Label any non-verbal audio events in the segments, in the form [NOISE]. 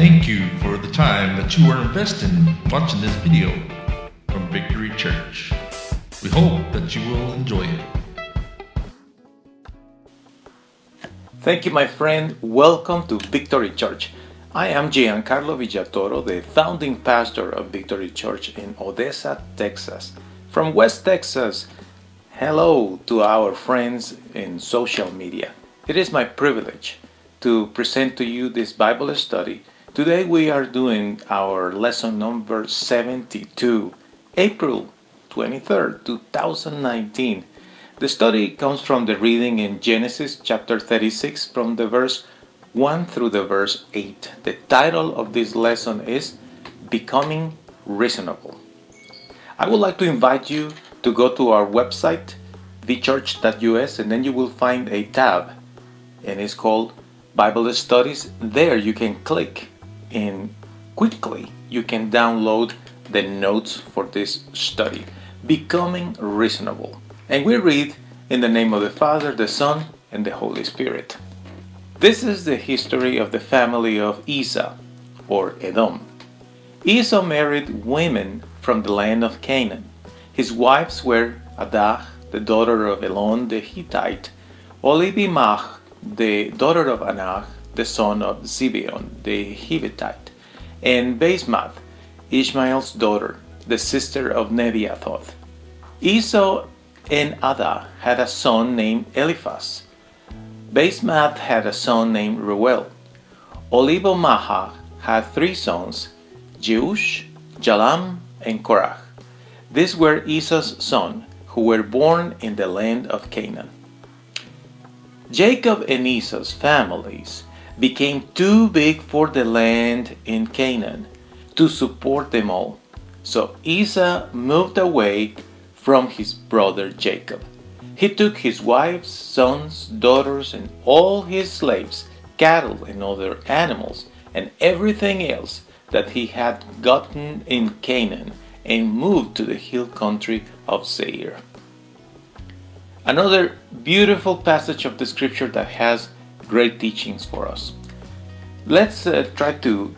Thank you for the time that you are investing watching this video from Victory Church. We hope that you will enjoy it. Thank you, my friend. Welcome to Victory Church. I am Giancarlo Villatoro, the founding pastor of Victory Church in Odessa, Texas. From West Texas, hello to our friends in social media. It is my privilege to present to you this Bible study. Today we are doing our lesson number 72, April 23rd, 2019. The study comes from the reading in Genesis chapter 36 from the verse 1 through the verse 8. The title of this lesson is Becoming Reasonable. I would like to invite you to go to our website, thechurch.us, and then you will find a tab and it's called Bible Studies. There you can click and quickly you can download the notes for this study. Becoming Reasonable. And we read in the name of the Father, the Son, and the Holy Spirit. This is the history of the family of Esau, or Edom. Esau married women from the land of Canaan. His wives were Adah, the daughter of Elon the Hittite, Oholibamah, the daughter of Anah, the son of Zibeon the Hivitite, and Basemath, Ishmael's daughter, the sister of Nebiathoth. Esau and Adah had a son named Eliphaz. Basemath had a son named Reuel. Oholibamah had three sons, Jeush, Jalam, and Korah. These were Esau's sons, who were born in the land of Canaan. Jacob and Esau's families became too big for the land in Canaan to support them all. So Esau moved away from his brother Jacob. He took his wives, sons, daughters, and all his slaves, cattle, and other animals, and everything else that he had gotten in Canaan, and moved to the hill country of Seir. Another beautiful passage of the scripture that has great teachings for us. Let's uh, try to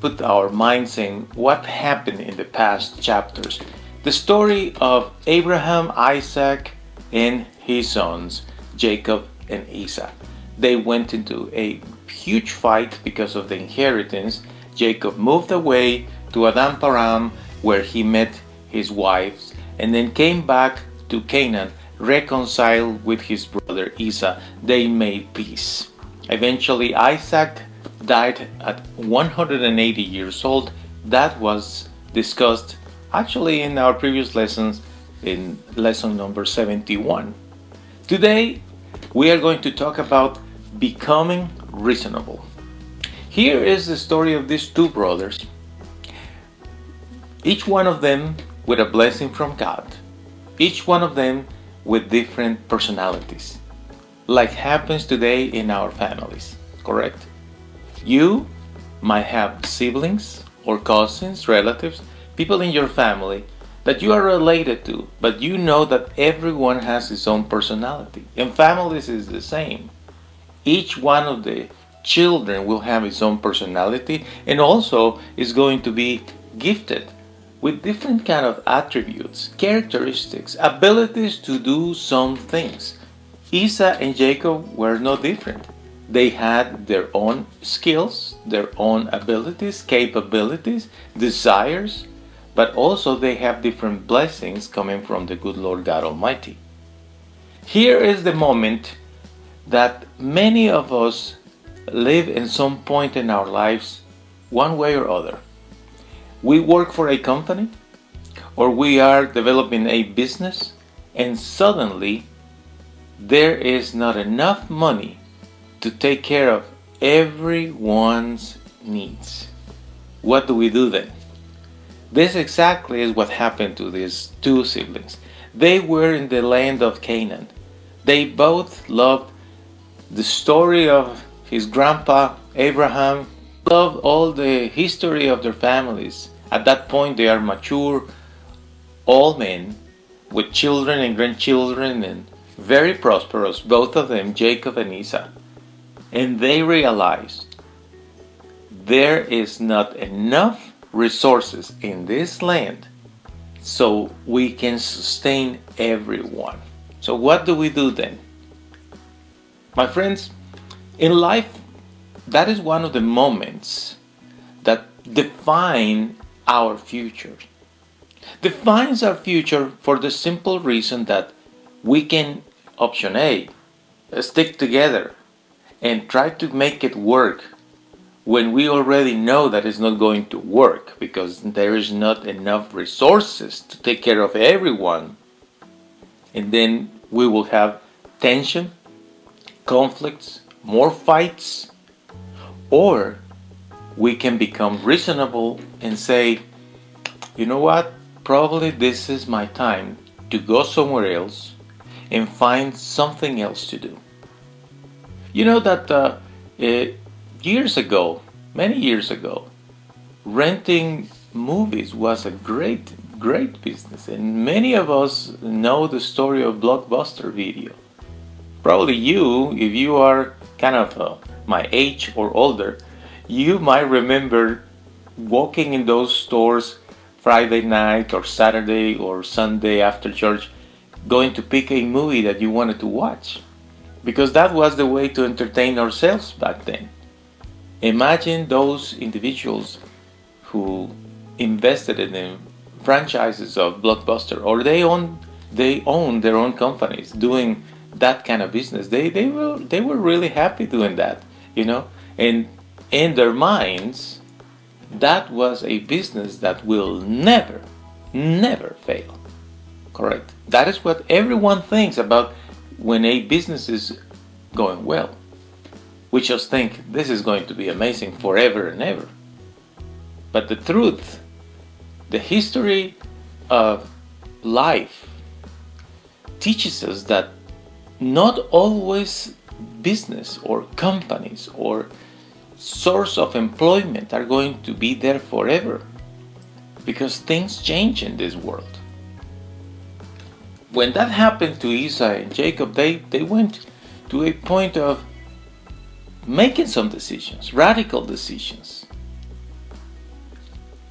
put our minds in what happened in the past chapters the story of Abraham, Isaac, and his sons, Jacob and Esau. They went into a huge fight because of the inheritance. Jacob moved away to Adam Param, where he met his wives, and then came back to Canaan, reconciled with his brother Esau. They made peace. Eventually, Isaac died at 180 years old. That was discussed actually in our previous lessons in lesson number 71. Today we are going to talk about becoming reasonable. Here is the story of these two brothers, each one of them with a blessing from God, each one of them with different personalities, like happens today in our families, correct? You might have siblings or cousins, relatives people in your family that you are related to, but you know that everyone has his own personality. And families is the same. Each one of the children will have his own personality and also is going to be gifted with different kind of attributes, characteristics, abilities to do some things. Esau and Jacob were no different. They had their own skills, their own abilities, capabilities, desires, but also they have different blessings coming from the good Lord God Almighty. Here is the moment that many of us live in some point in our lives, one way or other. We work for a company, or we are developing a business, and suddenly there is not enough money to take care of everyone's needs. What do we do then? This exactly is what happened to these two siblings. They were in the land of Canaan. They both loved the story of his grandpa Abraham, loved all the history of their families. At that point, they are mature, all men with children and grandchildren and very prosperous, both of them, Jacob and Esau. And they realized there is not enough resources in this land so we can sustain everyone. So, what do we do then? My friends, in life, that is one of the moments that define our future. Defines our future for the simple reason that we can, option A, stick together and try to make it work when we already know that it's not going to work because there is not enough resources to take care of everyone. And then we will have tension, conflicts, more fights, or we can become reasonable and say, you know what, probably this is my time to go somewhere else and find something else to do. You know that uh, uh, years ago, many years ago, renting movies was a great, great business, and many of us know the story of Blockbuster Video. Probably you, if you are kind of uh, my age or older, you might remember walking in those stores Friday night or Saturday or Sunday after church, going to pick a movie that you wanted to watch. Because that was the way to entertain ourselves back then. Imagine those individuals who invested in the franchises of Blockbuster or they own they own their own companies doing that kind of business. They they were they were really happy doing that, you know. And in their minds, that was a business that will never, never fail. Correct. That is what everyone thinks about when a business is going well we just think this is going to be amazing forever and ever. But the truth, the history of life teaches us that not always business or companies or source of employment are going to be there forever because things change in this world. When that happened to Esau and Jacob, they, they went to a point of making some decisions, radical decisions.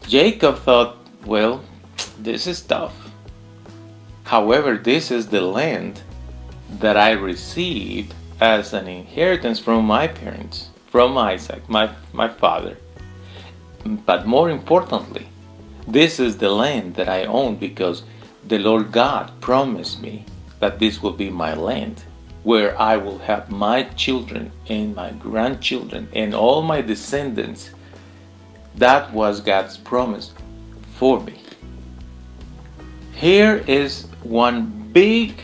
Jacob thought, well, this is tough. However, this is the land that I received as an inheritance from my parents, from Isaac, my, my father. But more importantly, this is the land that I own because the Lord God promised me that this will be my land where I will have my children and my grandchildren and all my descendants. That was God's promise for me. Here is one big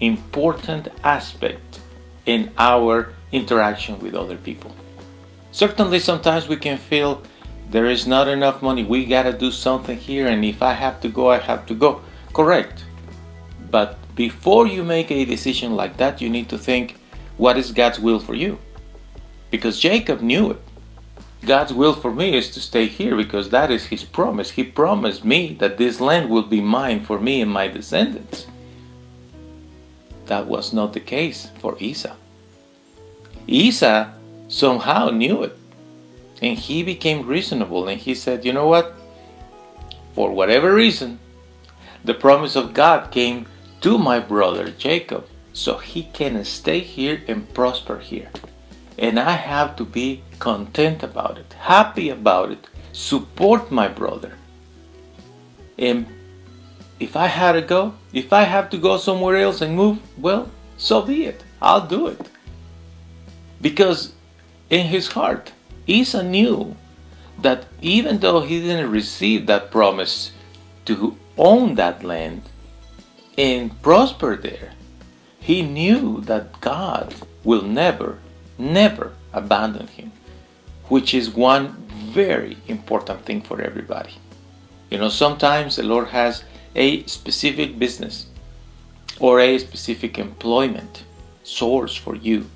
important aspect in our interaction with other people. Certainly, sometimes we can feel there is not enough money, we got to do something here, and if I have to go, I have to go. Correct. But before you make a decision like that, you need to think what is God's will for you? Because Jacob knew it. God's will for me is to stay here because that is his promise. He promised me that this land will be mine for me and my descendants. That was not the case for Esau. Esau somehow knew it. And he became reasonable and he said, You know what? For whatever reason, the promise of God came to my brother Jacob so he can stay here and prosper here. And I have to be content about it, happy about it, support my brother. And if I had to go, if I have to go somewhere else and move, well, so be it. I'll do it. Because in his heart, Esau knew that even though he didn't receive that promise to own that land, and prosper there. He knew that God will never, never abandon him, which is one very important thing for everybody. You know, sometimes the Lord has a specific business or a specific employment source for you.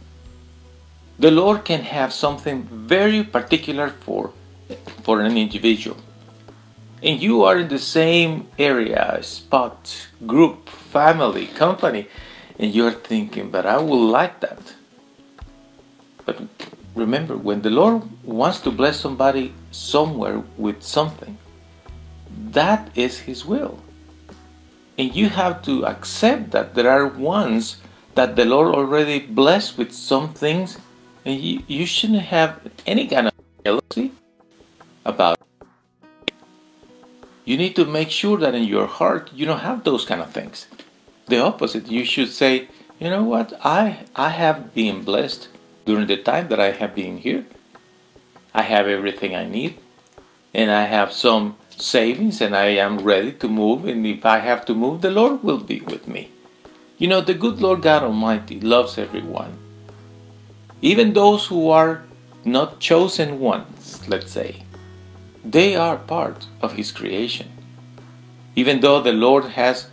The Lord can have something very particular for, for an individual and you are in the same area, spot, group, family, company, and you're thinking, but I would like that. But remember, when the Lord wants to bless somebody somewhere with something, that is His will. And you have to accept that there are ones that the Lord already blessed with some things, and you, you shouldn't have any kind of jealousy about it. You need to make sure that in your heart you don't have those kind of things. The opposite, you should say, you know what, I, I have been blessed during the time that I have been here. I have everything I need, and I have some savings, and I am ready to move. And if I have to move, the Lord will be with me. You know, the good Lord God Almighty loves everyone. Even those who are not chosen ones, let's say, they are part of His creation. Even though the Lord has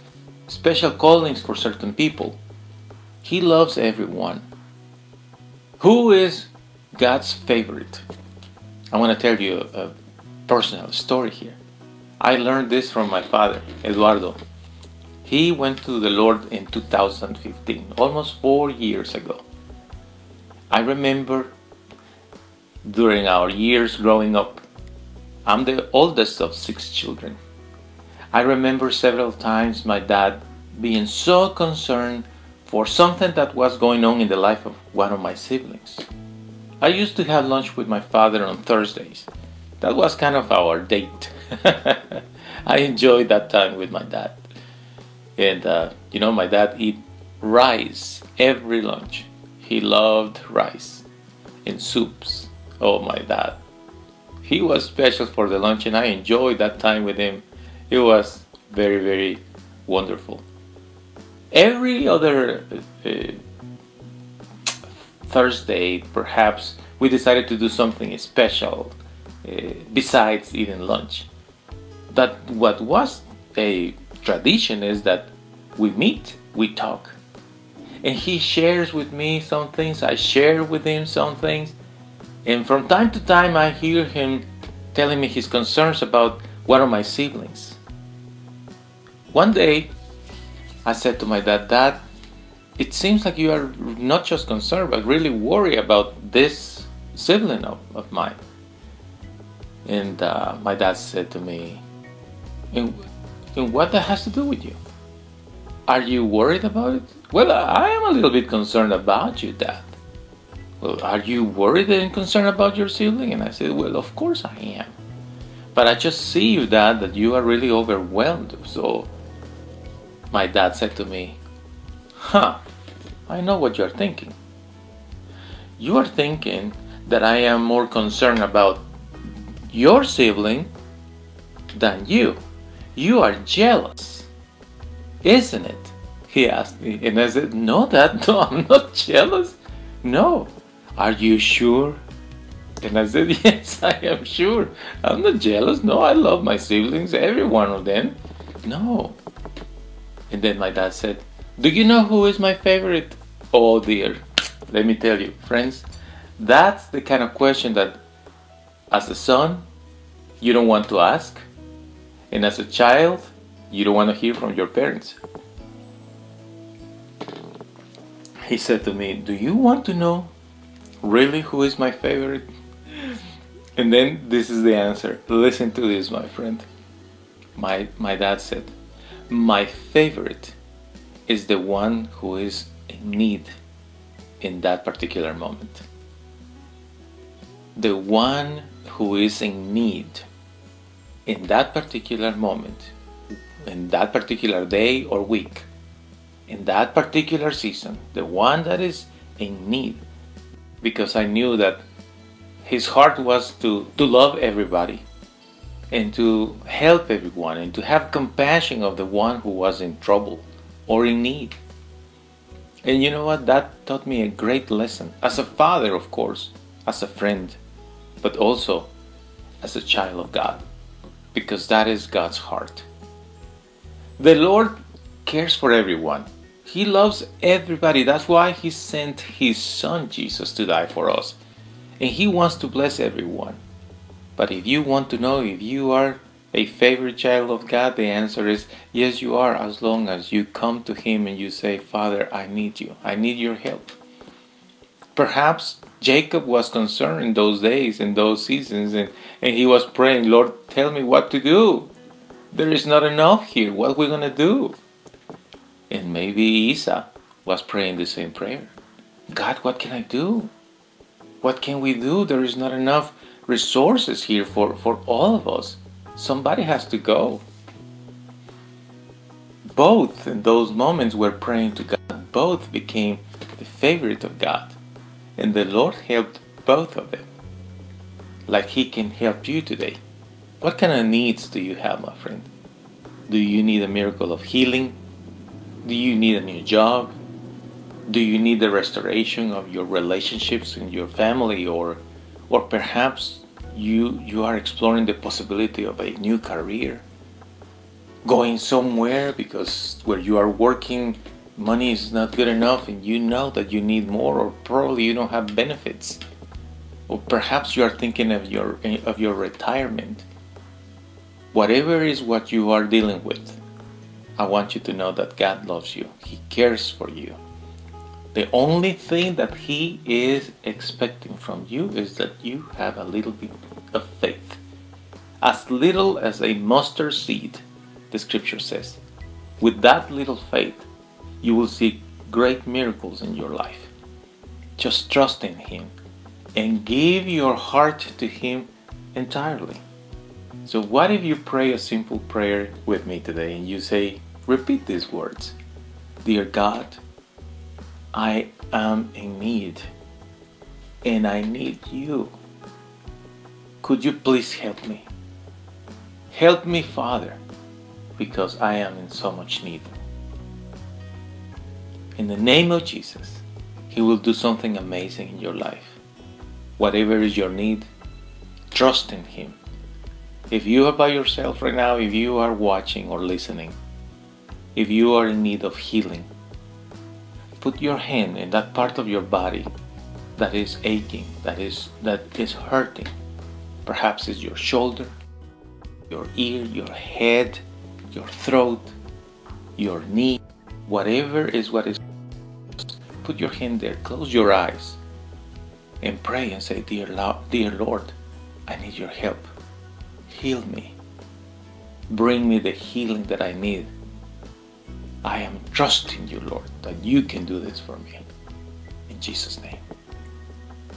special callings for certain people, He loves everyone. Who is God's favorite? I want to tell you a, personal story here. I learned this from my father, Eduardo. He went to the Lord in 2015, almost four years ago. I remember during our years growing up, I'm the oldest of six children. I remember several times my dad being so concerned for something that was going on in the life of one of my siblings. I used to have lunch with my father on Thursdays. That was kind of our date. [LAUGHS] I enjoyed that time with my dad. And uh, you know, my dad eat rice every lunch. He loved rice and soups. Oh, my dad. He was special for the lunch, and I enjoyed that time with him. It was very, very wonderful. Every other uh, Thursday, perhaps, we decided to do something special uh, besides eating lunch. That what was a tradition is that we meet, we talk. And he shares with me some things, I share with him some things. And from time to time, I hear him telling me his concerns about one of my siblings. One day, I said to my dad, Dad, it seems like you are not just concerned, but really worried about this sibling of, of mine. And uh, my dad said to me, and, and what that has to do with you? Are you worried about it? Well, I am a little bit concerned about you, Dad. Well, are you worried and concerned about your sibling? And I said, Well, of course I am. But I just see you, Dad, that you are really overwhelmed. So my dad said to me, Huh, I know what you're thinking. You are thinking that I am more concerned about your sibling than you. You are jealous, isn't it? He asked me, and I said, No, Dad, [LAUGHS] no, I'm not jealous. No. Are you sure? And I said, [LAUGHS] Yes, I am sure. I'm not jealous. No, I love my siblings, every one of them. No. And then my dad said, Do you know who is my favorite? Oh dear. Let me tell you, friends, that's the kind of question that as a son, you don't want to ask. And as a child, you don't want to hear from your parents. He said to me, Do you want to know really who is my favorite? And then this is the answer. Listen to this, my friend. My, my dad said, My favorite is the one who is in need in that particular moment. The one who is in need in that particular moment, in that particular day or week, in that particular season, the one that is in need, because I knew that his heart was to, to love everybody and to help everyone and to have compassion of the one who was in trouble or in need. And you know what? That taught me a great lesson. As a father, of course, as a friend, but also as a child of God, because that is God's heart. The Lord cares for everyone. He loves everybody. That's why He sent His Son Jesus to die for us. And He wants to bless everyone. But if you want to know if you are a favorite child of God, the answer is yes, you are, as long as you come to Him and you say, Father, I need you. I need your help. Perhaps Jacob was concerned in those days, in those seasons, and, and he was praying, Lord, tell me what to do. There is not enough here. What are we going to do? And maybe Esau was praying the same prayer. God, what can I do? What can we do? There is not enough resources here for, for all of us. Somebody has to go. Both in those moments were praying to God. Both became the favorite of God. And the Lord helped both of them. Like He can help you today. What kind of needs do you have, my friend? Do you need a miracle of healing? Do you need a new job? Do you need the restoration of your relationships in your family or or perhaps you you are exploring the possibility of a new career? Going somewhere because where you are working money is not good enough and you know that you need more or probably you don't have benefits. Or perhaps you are thinking of your of your retirement. Whatever is what you are dealing with, I want you to know that God loves you. He cares for you. The only thing that He is expecting from you is that you have a little bit of faith. As little as a mustard seed, the scripture says. With that little faith, you will see great miracles in your life. Just trust in Him and give your heart to Him entirely. So, what if you pray a simple prayer with me today and you say, Repeat these words Dear God, I am in need and I need you. Could you please help me? Help me, Father, because I am in so much need. In the name of Jesus, He will do something amazing in your life. Whatever is your need, trust in Him. If you are by yourself right now, if you are watching or listening, if you are in need of healing, put your hand in that part of your body that is aching, that is that is hurting. Perhaps it's your shoulder, your ear, your head, your throat, your knee, whatever is what is put your hand there, close your eyes, and pray and say, Dear, Lord, dear Lord, I need your help. Heal me. Bring me the healing that I need. I am trusting you, Lord, that you can do this for me. In Jesus' name.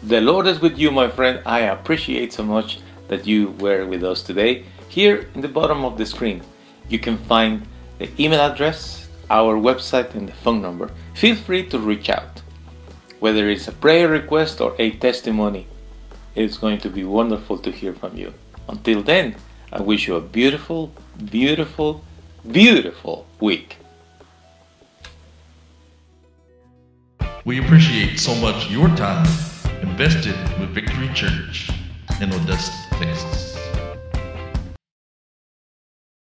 The Lord is with you, my friend. I appreciate so much that you were with us today. Here in the bottom of the screen, you can find the email address, our website, and the phone number. Feel free to reach out. Whether it's a prayer request or a testimony, it's going to be wonderful to hear from you. Until then, I wish you a beautiful, beautiful, beautiful week. We appreciate so much your time invested with Victory Church in Odessa, Texas.